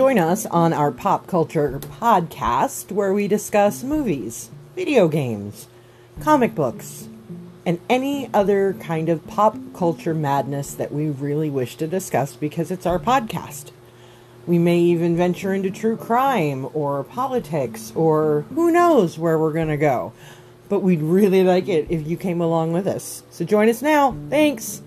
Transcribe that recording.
join us on our pop culture podcast where we discuss movies, video games, comic books, and any other kind of pop culture madness that we really wish to discuss because it's our podcast. We may even venture into true crime or politics or who knows where we're going to go. But we'd really like it if you came along with us. So join us now. Thanks.